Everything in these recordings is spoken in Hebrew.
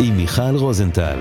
עם מיכל רוזנטל.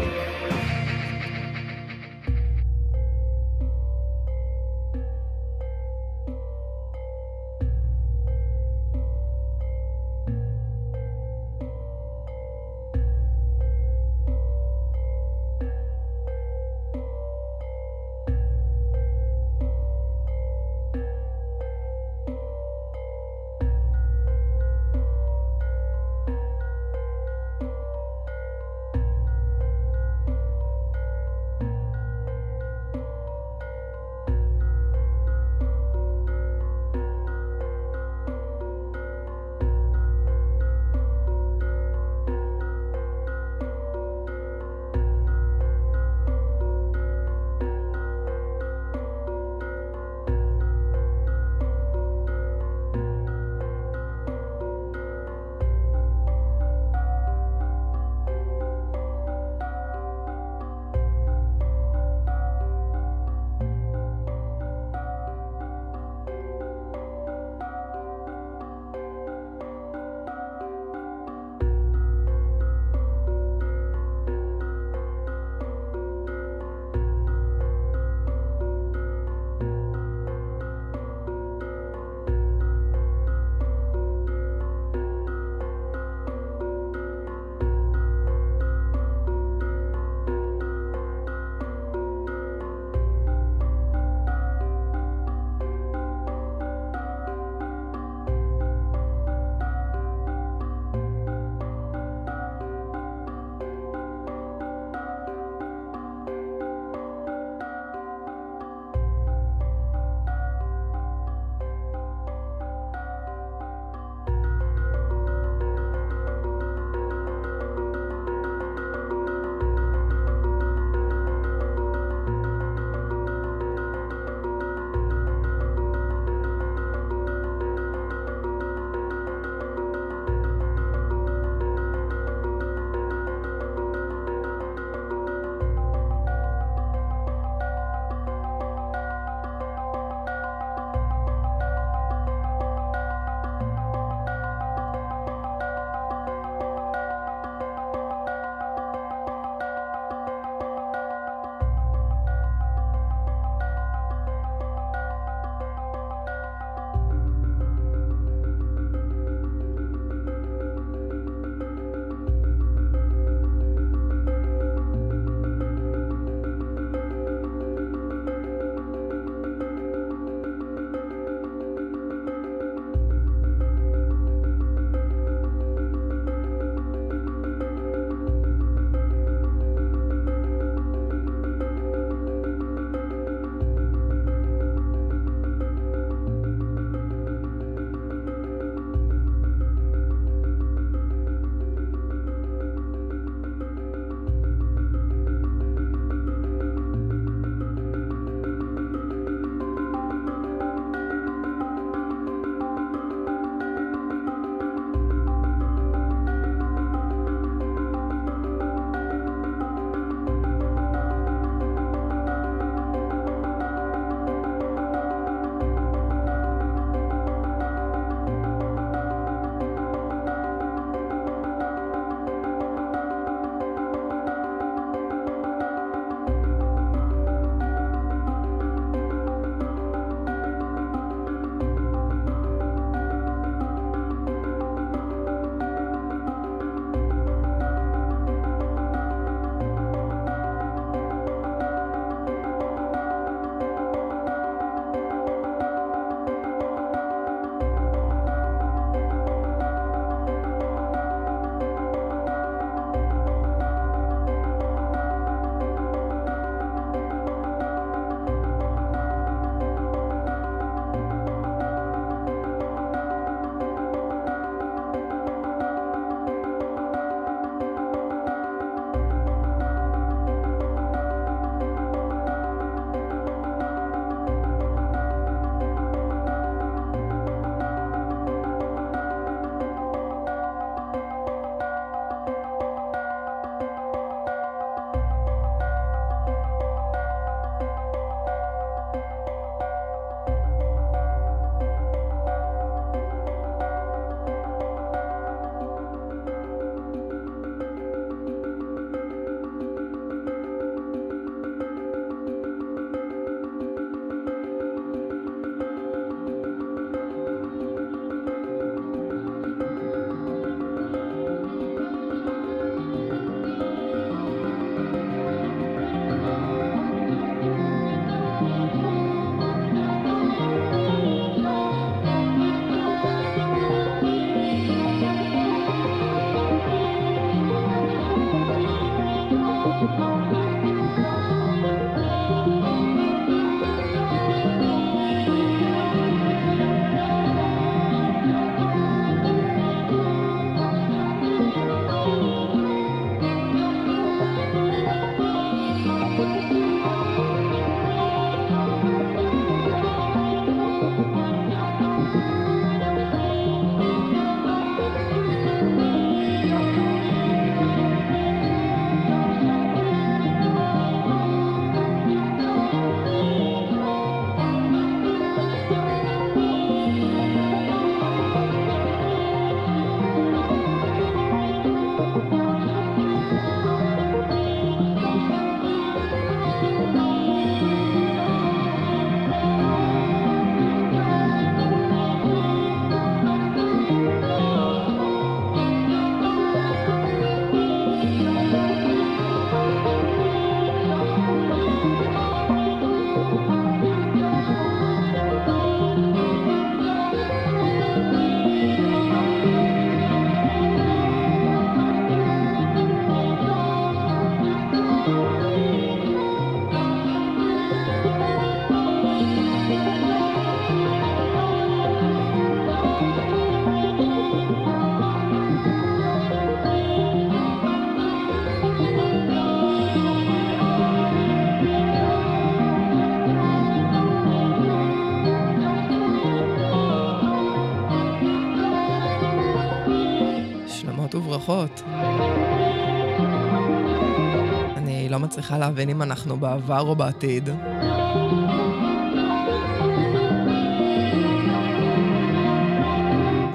מצליחה להבין אם אנחנו בעבר או בעתיד.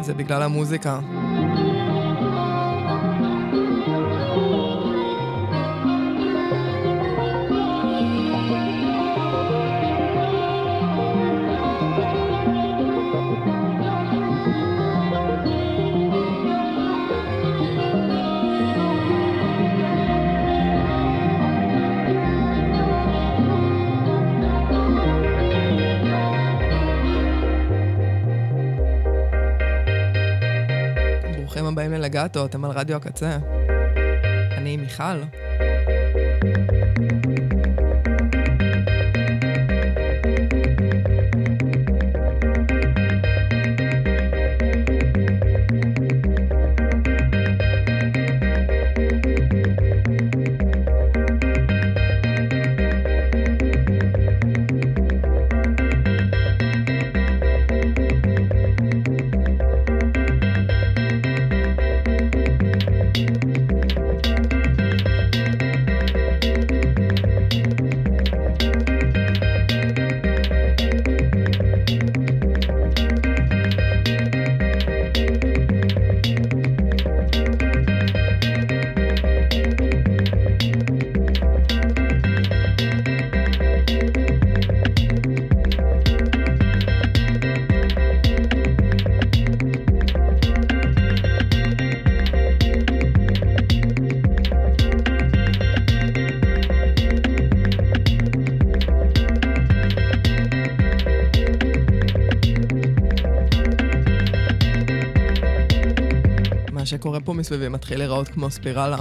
זה בגלל המוזיקה. ללגטו, אתם על רדיו הקצה. אני מיכל. פה מסביבי מתחיל להיראות כמו ספירלה.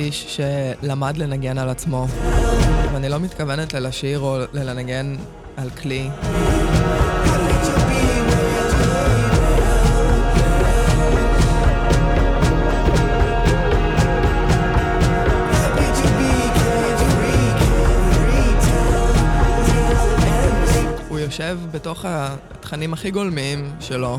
איש שלמד לנגן על עצמו, ואני לא מתכוונת ללשיר או ללנגן על כלי. יושב בתוך התכנים הכי גולמיים שלו.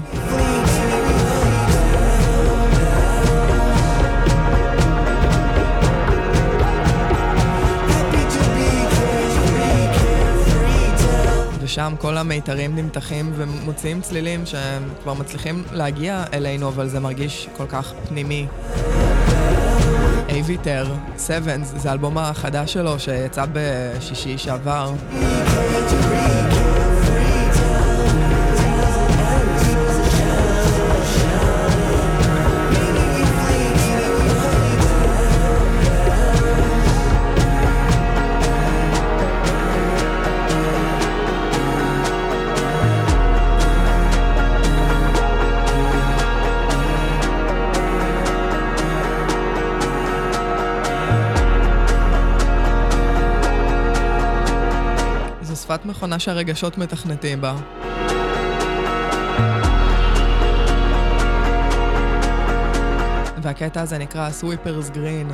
ושם כל המיתרים נמתחים ומוציאים צלילים שהם כבר מצליחים להגיע אלינו, אבל זה מרגיש כל כך פנימי. אייביטר, סבנס, זה האלבום החדש שלו שיצא בשישי שעבר. מכונה שהרגשות מתכנתים בה. והקטע הזה נקרא סוויפרס גרין.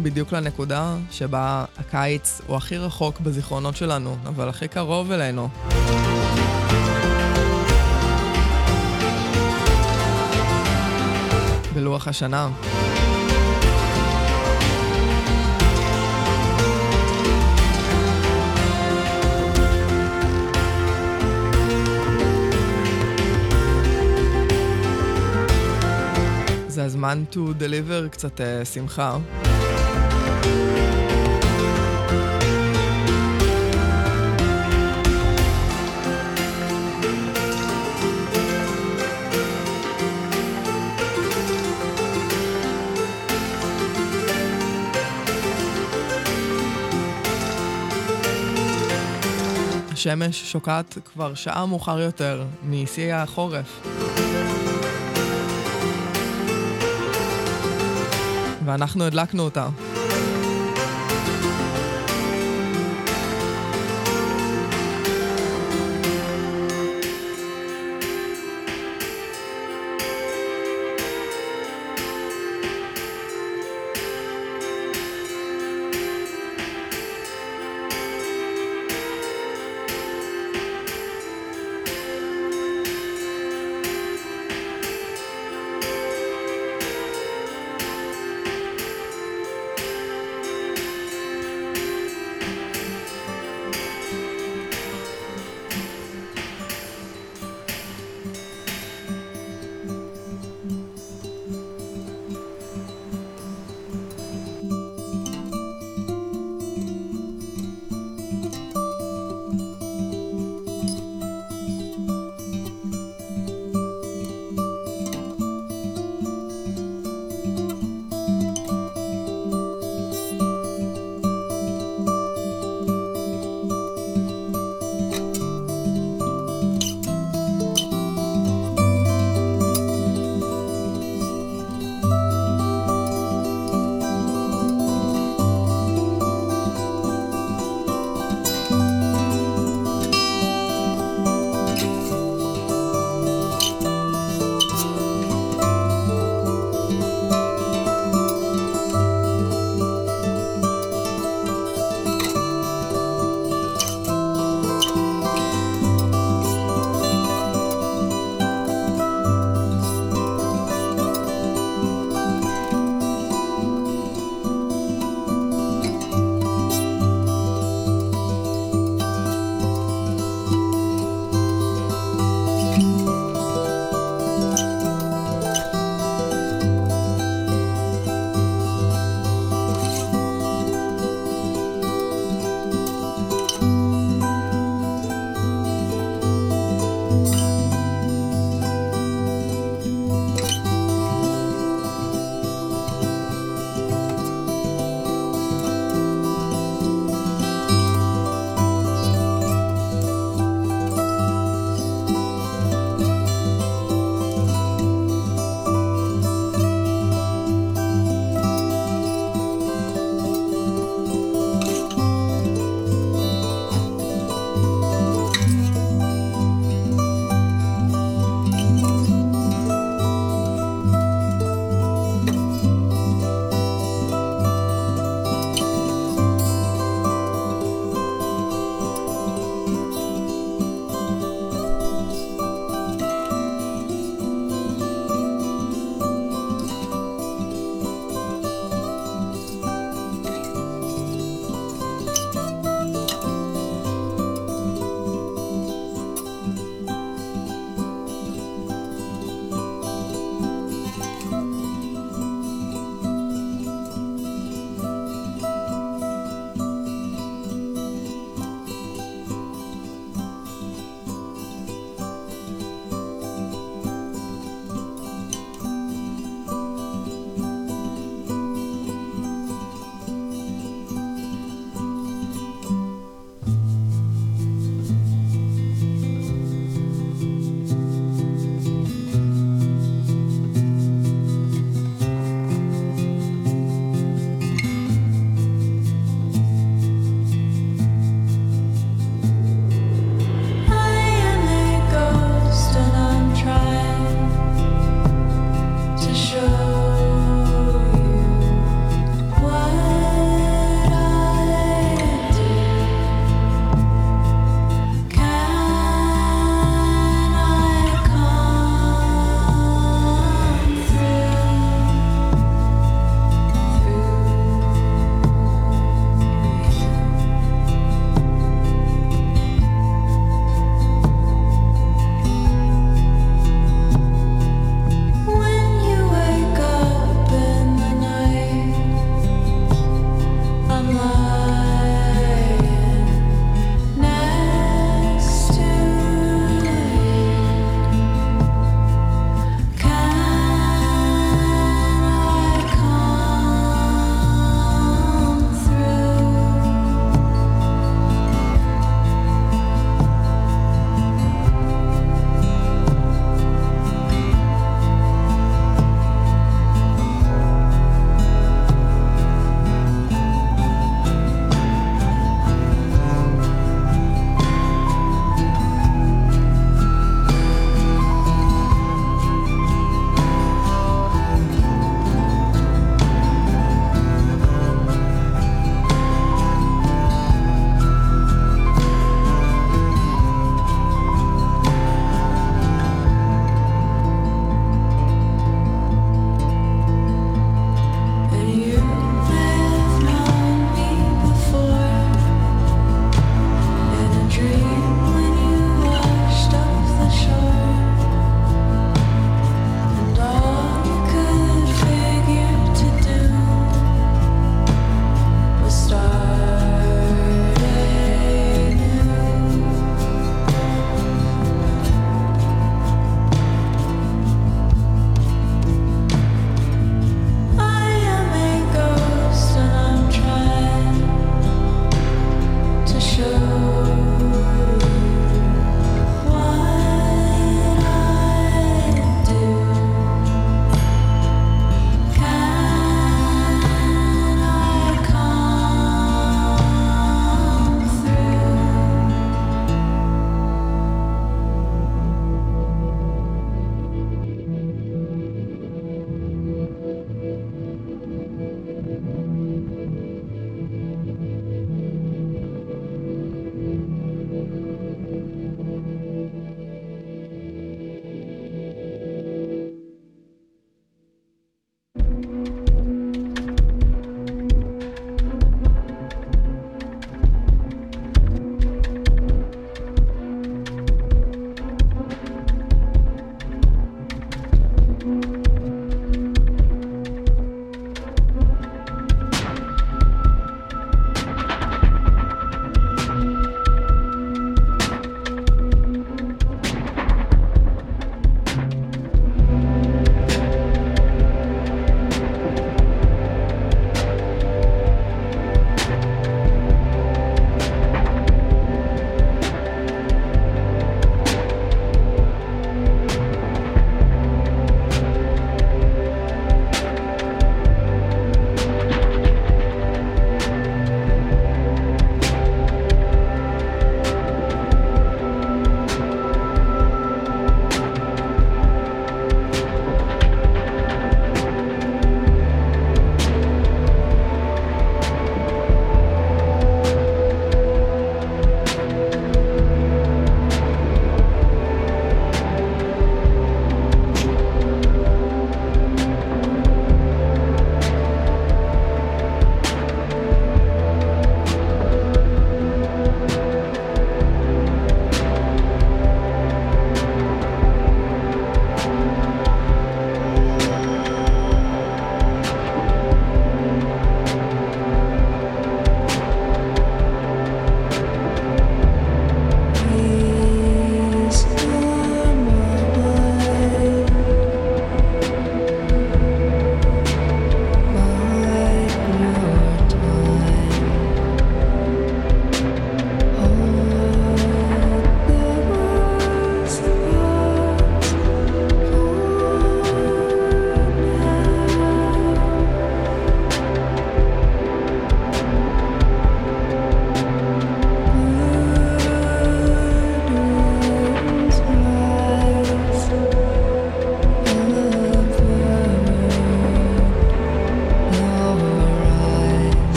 הגענו בדיוק לנקודה שבה הקיץ הוא הכי רחוק בזיכרונות שלנו, אבל הכי קרוב אלינו. בלוח השנה. זה הזמן to deliver קצת uh, שמחה. השמש שוקעת כבר שעה מאוחר יותר משיא החורף. ואנחנו הדלקנו אותה.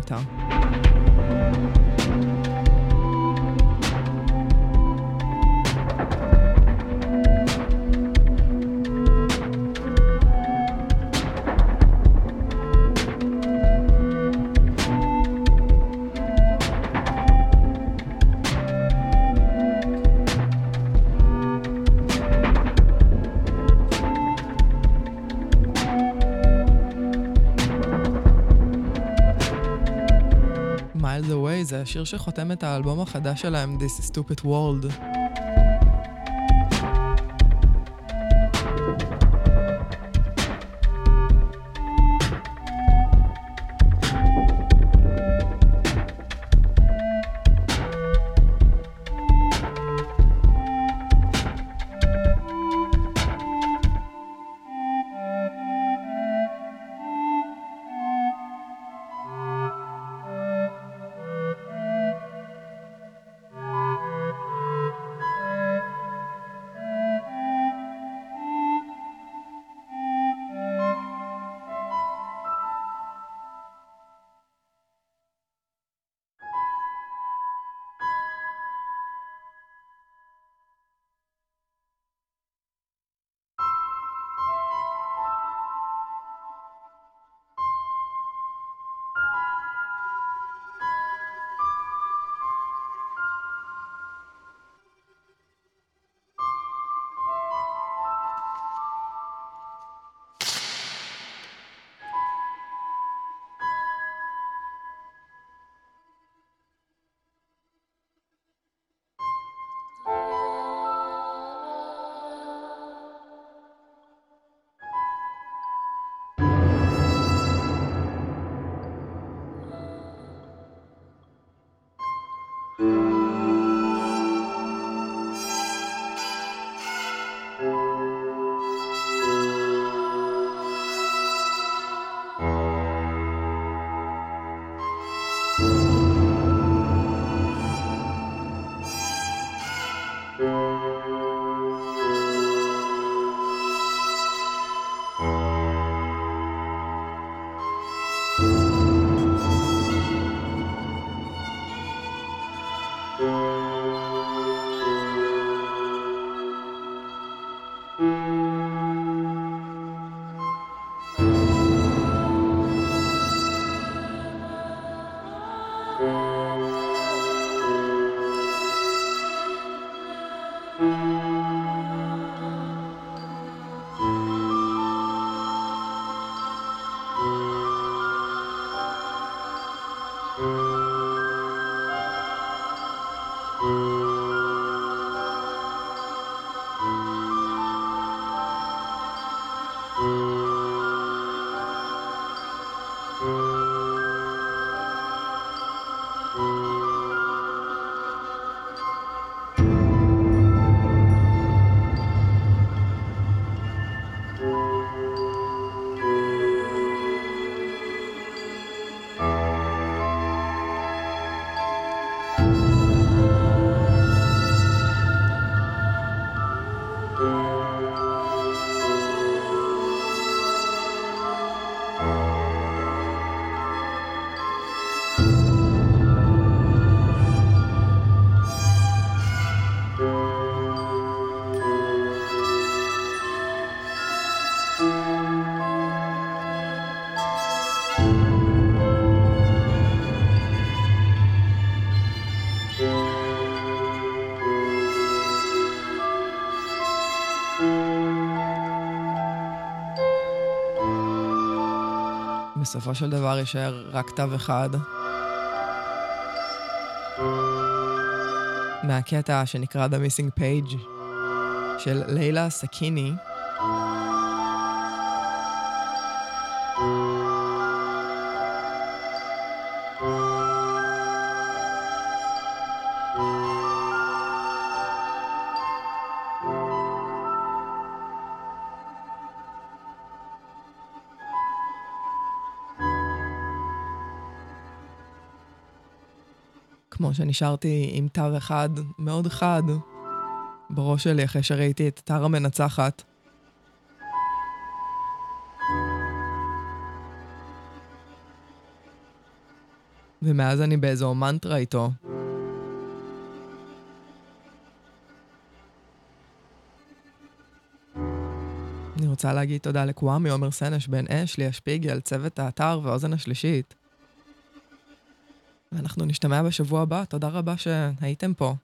Mater. זה השיר שחותם את האלבום החדש שלהם, This Stupid World. בסופו של דבר יישאר רק תו אחד. מהקטע שנקרא The Missing Page של לילה סקיני. שנשארתי עם תו אחד, מאוד חד, בראש שלי אחרי שראיתי את תר המנצחת. ומאז אני באיזו מנטרה איתו. אני רוצה להגיד תודה לקוואמי עומר סנש, בן אש, ליה שפיגל, צוות האתר ואוזן השלישית. ואנחנו נשתמע בשבוע הבא, תודה רבה שהייתם פה.